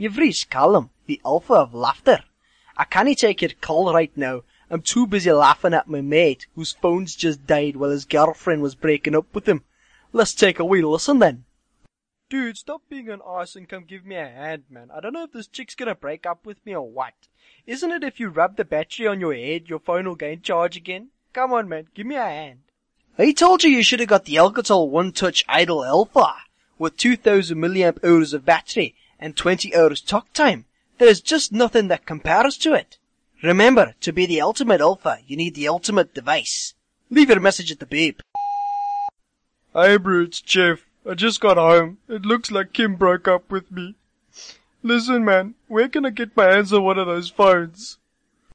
You've reached Callum, the alpha of laughter. I can't take your call right now. I'm too busy laughing at my mate, whose phone's just died while his girlfriend was breaking up with him. Let's take a wee listen then. Dude, stop being an ass and come give me a hand, man. I don't know if this chick's gonna break up with me or what. Isn't it if you rub the battery on your head, your phone will gain charge again? Come on, man, give me a hand. I told you you should have got the Alcatel One Touch Idol Alpha with 2000 milliamp hours of battery and 20 hours talk time. There's just nothing that compares to it. Remember, to be the ultimate alpha, you need the ultimate device. Leave your message at the beep. Hey it's Jeff. I just got home. It looks like Kim broke up with me. Listen man, where can I get my hands on one of those phones?